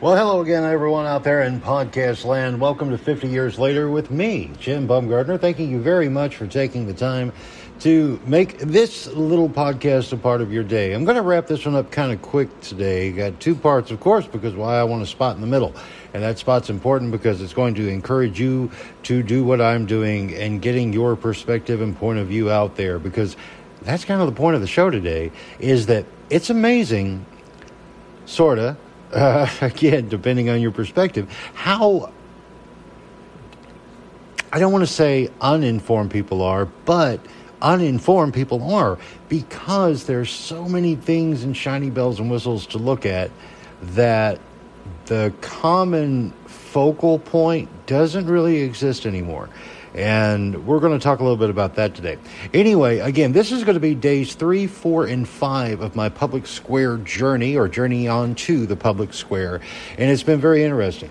Well, hello again, everyone out there in podcast land. Welcome to 50 Years Later with me, Jim Bumgardner. Thanking you very much for taking the time to make this little podcast a part of your day. I'm going to wrap this one up kind of quick today. Got two parts, of course, because why I want a spot in the middle. And that spot's important because it's going to encourage you to do what I'm doing and getting your perspective and point of view out there because that's kind of the point of the show today is that it's amazing, sort of, uh, again, depending on your perspective, how I don't want to say uninformed people are, but uninformed people are because there's so many things and shiny bells and whistles to look at that the common focal point doesn't really exist anymore. And we're going to talk a little bit about that today. Anyway, again, this is going to be days three, four, and five of my public square journey or journey on to the public square. And it's been very interesting.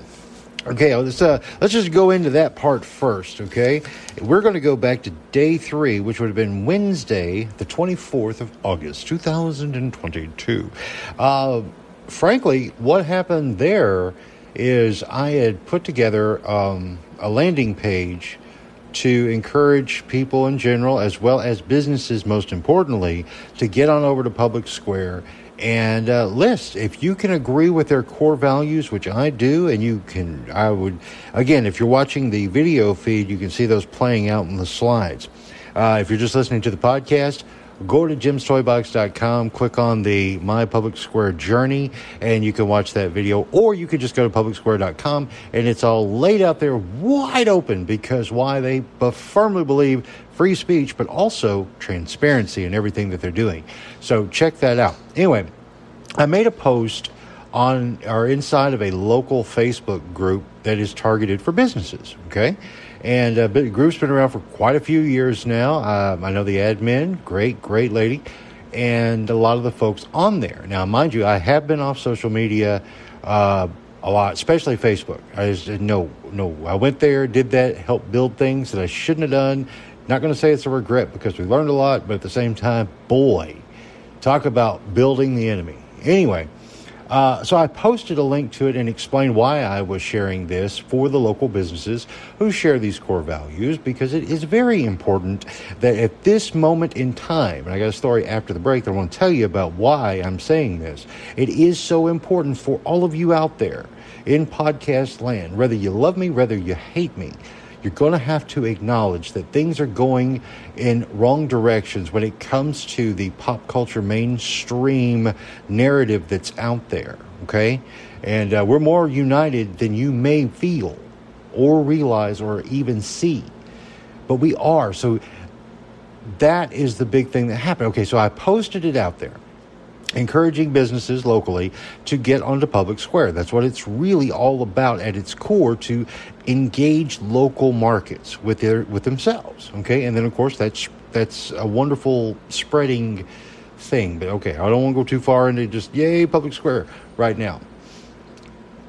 Okay, let's uh, let's just go into that part first. Okay, we're going to go back to day three, which would have been Wednesday, the twenty fourth of August, two thousand and twenty two. Uh, frankly, what happened there is I had put together um, a landing page to encourage people in general, as well as businesses, most importantly, to get on over to Public Square and uh, list if you can agree with their core values, which I do, and you can. I would again, if you're watching the video feed, you can see those playing out in the slides. Uh, if you're just listening to the podcast, go to jimstoybox.com, click on the My Public Square Journey, and you can watch that video. Or you could just go to publicsquare.com, and it's all laid out there wide open because why they firmly believe free speech, but also transparency in everything that they're doing. So check that out. Anyway, I made a post on or inside of a local Facebook group that is targeted for businesses. Okay. And uh, the group's been around for quite a few years now. Uh, I know the admin, great, great lady, and a lot of the folks on there. Now, mind you, I have been off social media uh, a lot, especially Facebook. I just no, no. I went there, did that, helped build things that I shouldn't have done. Not going to say it's a regret because we learned a lot, but at the same time, boy, talk about building the enemy. Anyway, uh, so I posted a link to it and explained why I was sharing this for the local businesses who share these core values because it is very important that at this moment in time, and I got a story after the break that I want to tell you about why I'm saying this. It is so important for all of you out there in podcast land, whether you love me, whether you hate me, you're going to have to acknowledge that things are going in wrong directions when it comes to the pop culture mainstream narrative that's out there. Okay? And uh, we're more united than you may feel or realize or even see. But we are. So that is the big thing that happened. Okay, so I posted it out there encouraging businesses locally to get onto public square. That's what it's really all about at its core to engage local markets with their with themselves okay? And then of course that's that's a wonderful spreading thing. But okay i don't want to go too far into just yay public square right now.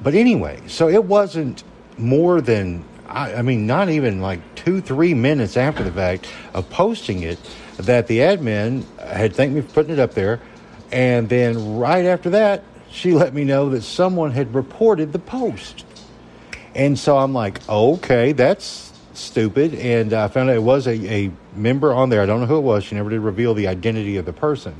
But anyway so it wasn't more than I, I mean not even like two three minutes after the fact of posting it that the admin had thanked me for putting it up there and then right after that, she let me know that someone had reported the post. And so I'm like, okay, that's stupid. And I found out it was a, a member on there. I don't know who it was. She never did reveal the identity of the person.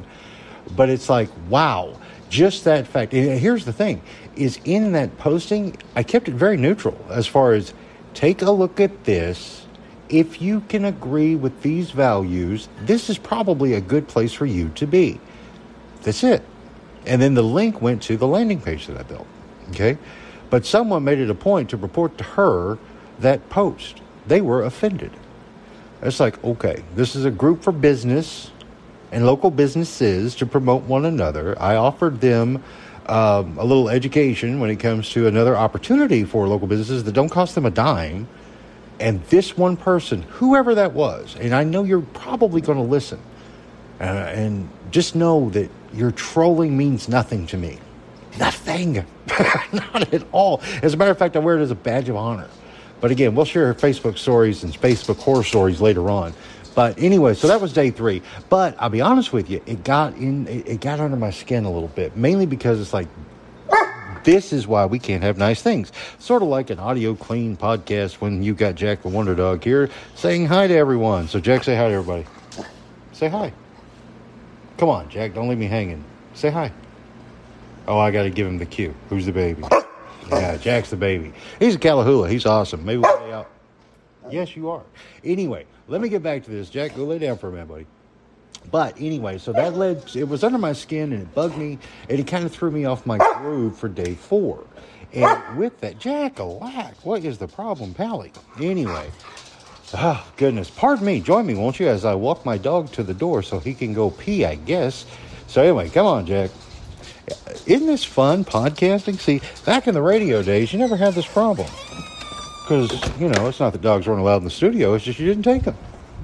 But it's like, wow, just that fact. And here's the thing is in that posting, I kept it very neutral as far as take a look at this. If you can agree with these values, this is probably a good place for you to be. That's it. And then the link went to the landing page that I built. Okay? But someone made it a point to report to her that post. They were offended. It's like, okay, this is a group for business and local businesses to promote one another. I offered them um, a little education when it comes to another opportunity for local businesses that don't cost them a dime. And this one person, whoever that was, and I know you're probably going to listen, uh, and just know that your trolling means nothing to me. Nothing. Not at all. As a matter of fact, I wear it as a badge of honor. But again, we'll share Facebook stories and Facebook horror stories later on. But anyway, so that was day three. But I'll be honest with you, it got in, it got under my skin a little bit, mainly because it's like, this is why we can't have nice things. Sort of like an audio clean podcast when you got Jack the Wonder Dog here saying hi to everyone. So, Jack, say hi to everybody. Say hi. Come on, Jack, don't leave me hanging. Say hi. Oh, I got to give him the cue. Who's the baby? Yeah, Jack's the baby. He's a Catahoula. He's awesome. Maybe we'll lay out. Yes, you are. Anyway, let me get back to this. Jack, go lay down for a minute, buddy. But anyway, so that led, it was under my skin and it bugged me and it kind of threw me off my groove for day four. And with that, Jack, alack, what is the problem, Pally? Anyway, oh, goodness, pardon me, join me, won't you, as I walk my dog to the door so he can go pee, I guess. So anyway, come on, Jack. Isn't this fun podcasting? See, back in the radio days, you never had this problem. Because, you know, it's not that dogs weren't allowed in the studio, it's just you didn't take them.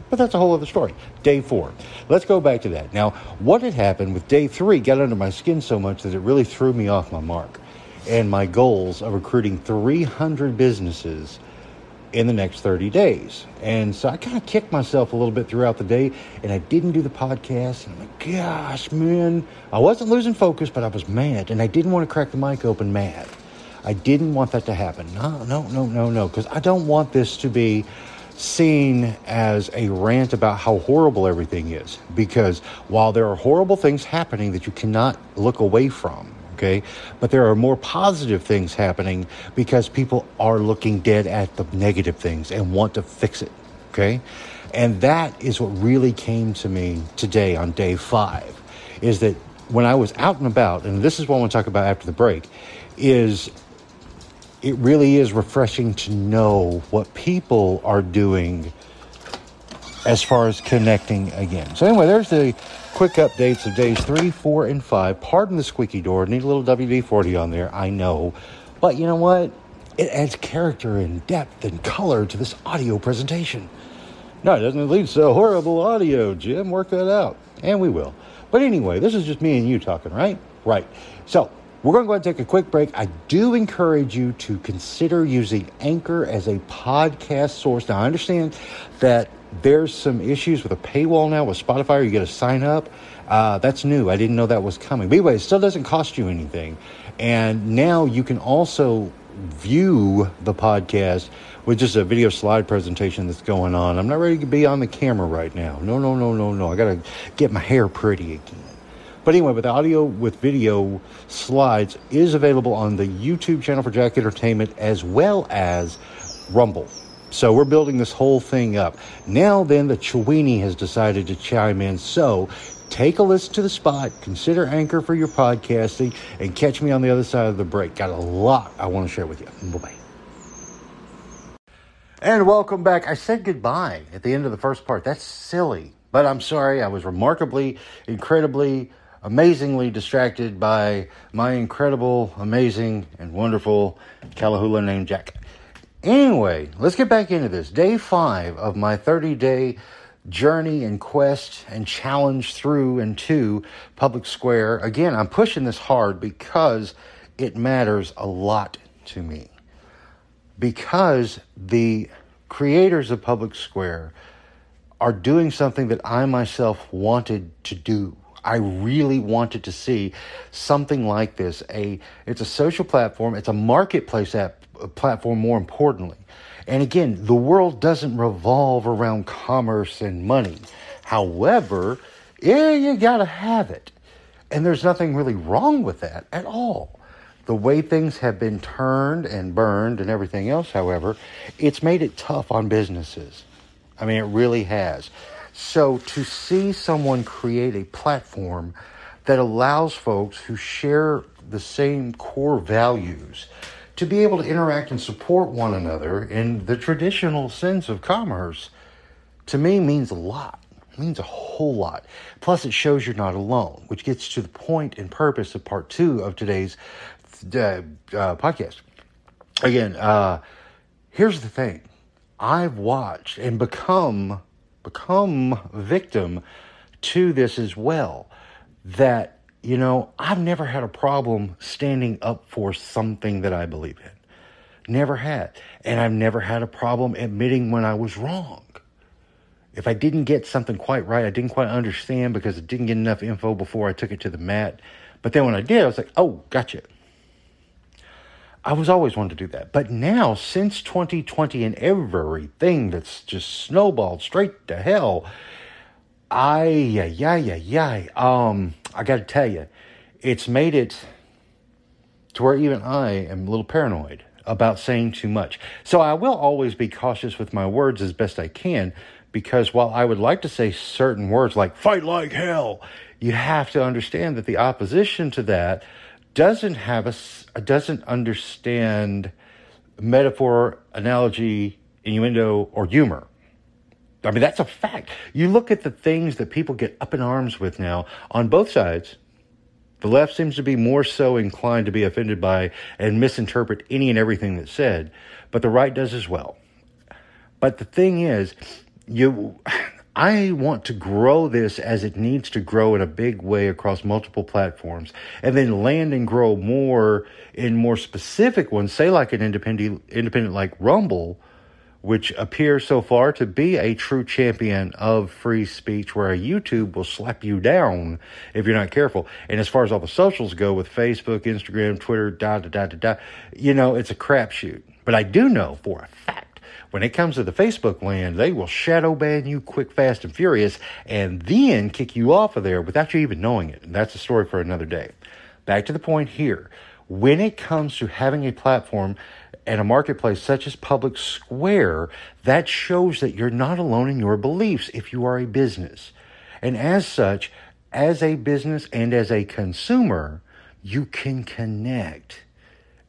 But that's a whole other story. Day four. Let's go back to that. Now, what had happened with day three got under my skin so much that it really threw me off my mark and my goals of recruiting 300 businesses in the next 30 days. And so I kind of kicked myself a little bit throughout the day and I didn't do the podcast. And I'm like, gosh, man, I wasn't losing focus, but I was mad and I didn't want to crack the mic open mad. I didn't want that to happen. No, no, no, no, no, because I don't want this to be seen as a rant about how horrible everything is. Because while there are horrible things happening that you cannot look away from, okay? But there are more positive things happening because people are looking dead at the negative things and want to fix it, okay? And that is what really came to me today on day five is that when I was out and about, and this is what I want to talk about after the break, is it really is refreshing to know what people are doing as far as connecting again. So, anyway, there's the quick updates of days three, four, and five. Pardon the squeaky door. Need a little WD 40 on there, I know. But you know what? It adds character and depth and color to this audio presentation. No, it doesn't lead to horrible audio, Jim. Work that out. And we will. But anyway, this is just me and you talking, right? Right. So, we're going to go ahead and take a quick break. I do encourage you to consider using Anchor as a podcast source. Now, I understand that there's some issues with a paywall now with Spotify. You get to sign up. Uh, that's new. I didn't know that was coming. But anyway, it still doesn't cost you anything. And now you can also view the podcast with just a video slide presentation that's going on. I'm not ready to be on the camera right now. No, no, no, no, no. I got to get my hair pretty again. But anyway, with audio with video slides is available on the YouTube channel for Jack Entertainment as well as Rumble. So we're building this whole thing up. Now then, the Chewini has decided to chime in. So take a listen to the spot, consider Anchor for your podcasting, and catch me on the other side of the break. Got a lot I want to share with you. Bye bye. And welcome back. I said goodbye at the end of the first part. That's silly, but I'm sorry. I was remarkably, incredibly, amazingly distracted by my incredible, amazing, and wonderful Catahoula named Jack. Anyway, let's get back into this. Day five of my 30 day journey and quest and challenge through and to Public Square. Again, I'm pushing this hard because it matters a lot to me. Because the creators of Public Square are doing something that I myself wanted to do. I really wanted to see something like this. A it's a social platform, it's a marketplace app platform more importantly. And again, the world doesn't revolve around commerce and money. However, yeah, you got to have it. And there's nothing really wrong with that at all. The way things have been turned and burned and everything else, however, it's made it tough on businesses. I mean, it really has. So to see someone create a platform that allows folks who share the same core values to be able to interact and support one another in the traditional sense of commerce, to me means a lot. It means a whole lot. Plus, it shows you're not alone, which gets to the point and purpose of part two of today's uh, uh, podcast. Again, uh, here's the thing I've watched and become become victim to this as well. That you know, I've never had a problem standing up for something that I believe in. Never had. And I've never had a problem admitting when I was wrong. If I didn't get something quite right, I didn't quite understand because I didn't get enough info before I took it to the mat. But then when I did, I was like, oh, gotcha. I was always wanting to do that. But now, since 2020 and everything that's just snowballed straight to hell, I, yeah, yeah, yeah, yeah. Um, I got to tell you, it's made it to where even I am a little paranoid about saying too much. So I will always be cautious with my words as best I can because while I would like to say certain words like fight like hell, you have to understand that the opposition to that doesn't have a doesn't understand metaphor, analogy, innuendo, or humor. I mean, that's a fact. You look at the things that people get up in arms with now on both sides. The left seems to be more so inclined to be offended by and misinterpret any and everything that's said, but the right does as well. But the thing is, you I want to grow this as it needs to grow in a big way across multiple platforms and then land and grow more in more specific ones, say like an independent independent like Rumble, which appears so far to be a true champion of free speech where YouTube will slap you down if you're not careful. And as far as all the socials go with Facebook, Instagram, Twitter, da da da da da, you know, it's a crapshoot. But I do know for a fact when it comes to the Facebook land, they will shadow ban you quick, fast, and furious, and then kick you off of there without you even knowing it. And that's a story for another day. Back to the point here. When it comes to having a platform and a marketplace such as Public Square, that shows that you're not alone in your beliefs if you are a business. And as such, as a business and as a consumer, you can connect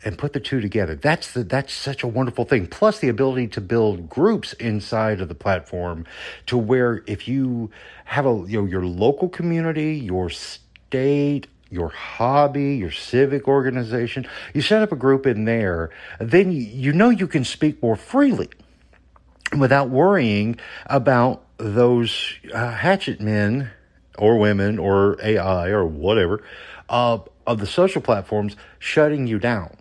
and put the two together. That's the, that's such a wonderful thing. Plus the ability to build groups inside of the platform to where if you have a you know your local community, your state, your hobby, your civic organization, you set up a group in there, then you, know you can speak more freely without worrying about those uh, hatchet men or women or AI or whatever uh, of the social platforms shutting you down.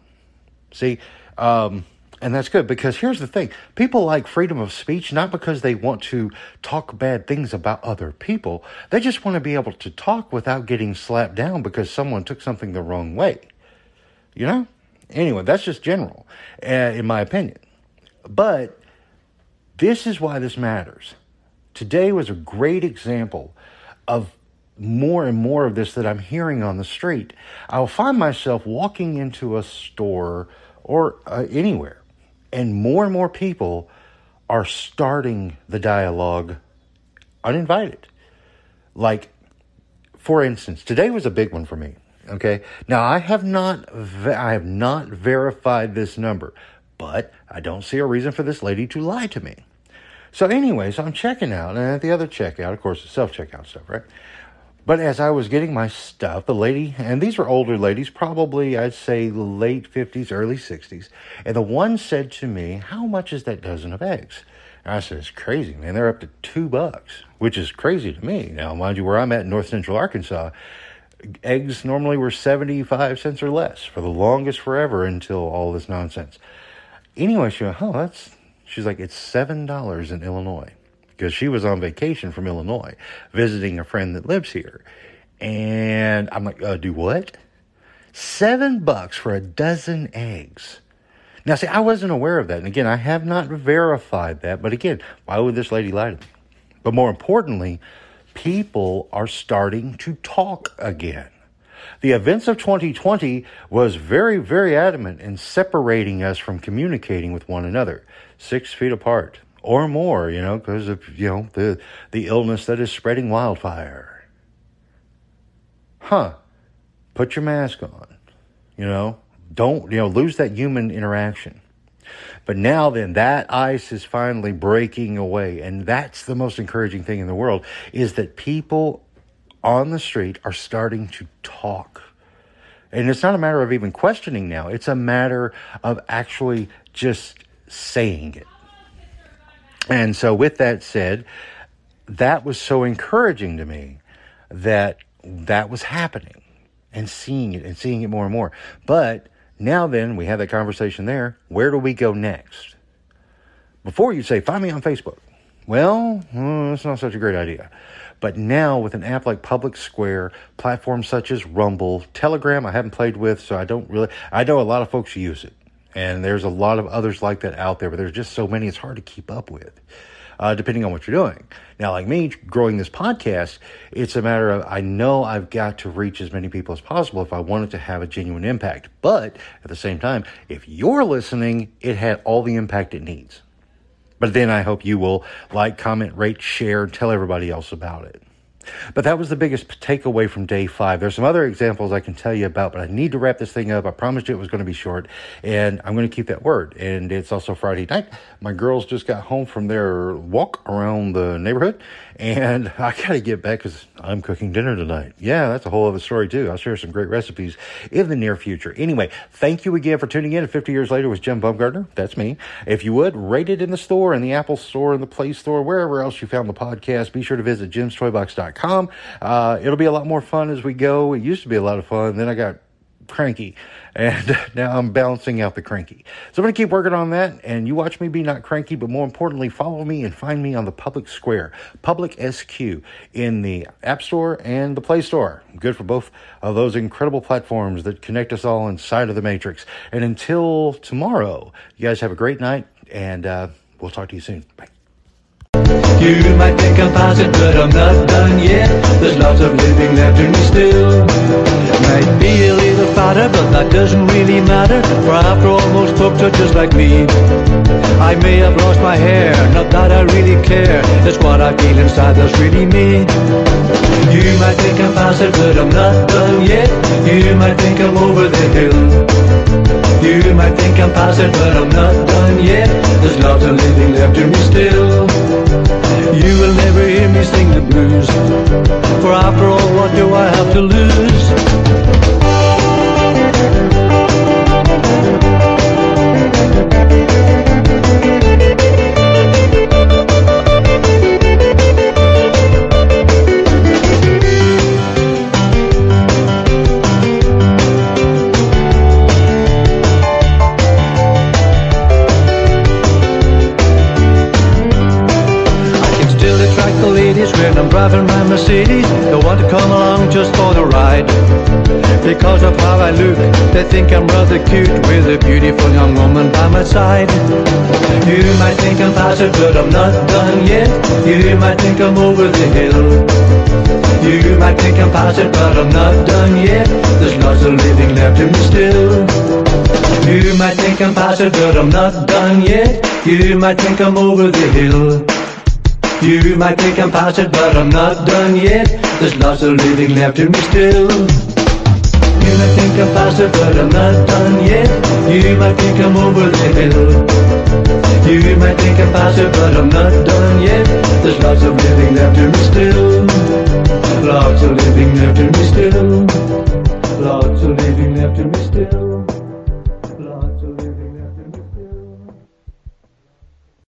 See, um, and that's good because here's the thing people like freedom of speech not because they want to talk bad things about other people, they just want to be able to talk without getting slapped down because someone took something the wrong way. You know? Anyway, that's just general, uh, in my opinion. But this is why this matters. Today was a great example of more and more of this that I'm hearing on the street. I'll find myself walking into a store or uh, anywhere. And more and more people are starting the dialogue uninvited. Like, for instance, today was a big one for me. Okay. Now I have not, I have not verified this number, but I don't see a reason for this lady to lie to me. So, anyways, I'm checking out, and at the other checkout, of course, the self checkout stuff, right? But as I was getting my stuff, the lady, and these were older ladies, probably I'd say late 50s, early 60s, and the one said to me, How much is that dozen of eggs? And I said, It's crazy, man. They're up to two bucks, which is crazy to me. Now, mind you, where I'm at in north central Arkansas, eggs normally were 75 cents or less for the longest forever until all this nonsense. Anyway, she went, Oh, that's, she's like, It's $7 in Illinois because she was on vacation from Illinois visiting a friend that lives here. And I'm like, uh, do what? Seven bucks for a dozen eggs. Now, see, I wasn't aware of that. And again, I have not verified that. But again, why would this lady lie to me? But more importantly, people are starting to talk again. The events of 2020 was very, very adamant in separating us from communicating with one another, six feet apart or more, you know, because of, you know, the, the illness that is spreading wildfire. Huh. Put your mask on, you know, don't, you know, lose that human interaction. But now then, that ice is finally breaking away. And that's the most encouraging thing in the world is that people on the street are starting to talk. And it's not a matter of even questioning now. It's a matter of actually just saying it. And so, with that said, that was so encouraging to me that that was happening and seeing it and seeing it more and more. But now, then, we have that conversation there. Where do we go next? Before you say, find me on Facebook. Well, hmm, it's not such a great idea. But now, with an app like Public Square, platforms such as Rumble, Telegram, I haven't played with, so I don't really, I know a lot of folks use it. And there's a lot of others like that out there, but there's just so many, it's hard to keep up with. Uh, depending on what you're doing. Now, like me, growing this podcast, it's a matter of I know I've got to reach as many people as possible if I want it to have a genuine impact. But at the same time, if you're listening, it had all the impact it needs. But then I hope you will like, comment, rate, share, tell everybody else about it. But that was the biggest takeaway from day five. There's some other examples I can tell you about, but I need to wrap this thing up. I promised you it was going to be short, and I'm going to keep that word. And it's also Friday night. My girls just got home from their walk around the neighborhood, and I got to get back because I'm cooking dinner tonight. Yeah, that's a whole other story, too. I'll share some great recipes in the near future. Anyway, thank you again for tuning in. 50 years later with Jim Bumgardner. That's me. If you would, rate it in the store, in the Apple store, in the Play store, wherever else you found the podcast. Be sure to visit jimstoybox.com. Uh, it'll be a lot more fun as we go. It used to be a lot of fun. Then I got cranky and now I'm balancing out the cranky. So I'm going to keep working on that and you watch me be not cranky, but more importantly, follow me and find me on the public square, public SQ in the App Store and the Play Store. Good for both of those incredible platforms that connect us all inside of the Matrix. And until tomorrow, you guys have a great night and uh, we'll talk to you soon. Bye. You might think I'm past it, but I'm not done yet. There's lots of living left in me still. Might be a little fatter, but that doesn't really matter. For after all, most folks are just like me. I may have lost my hair, not that I really care. It's what I feel inside that's really me. You might think I'm past it, but I'm not done yet. You might think I'm over the hill. You might think I'm past it, but I'm not done yet. There's lots of living left in me still. You will never hear me sing the blues. For after all, what do I have to lose? But I'm not done yet. You might think I'm over the hill. You might think I'm past it, but I'm not done yet. There's lots of living left in me still. You might think I'm past it, but I'm not done yet. You might think I'm over the hill. You might think I'm past it, but I'm not done yet. There's lots of living left in me still. You might think I'm past it, but I'm not done yet. You might think I'm over the hill. You might think I'm past it, but I'm not done yet. There's lots of living left in me still. Lots of living left in me still. Lots of living left in me still.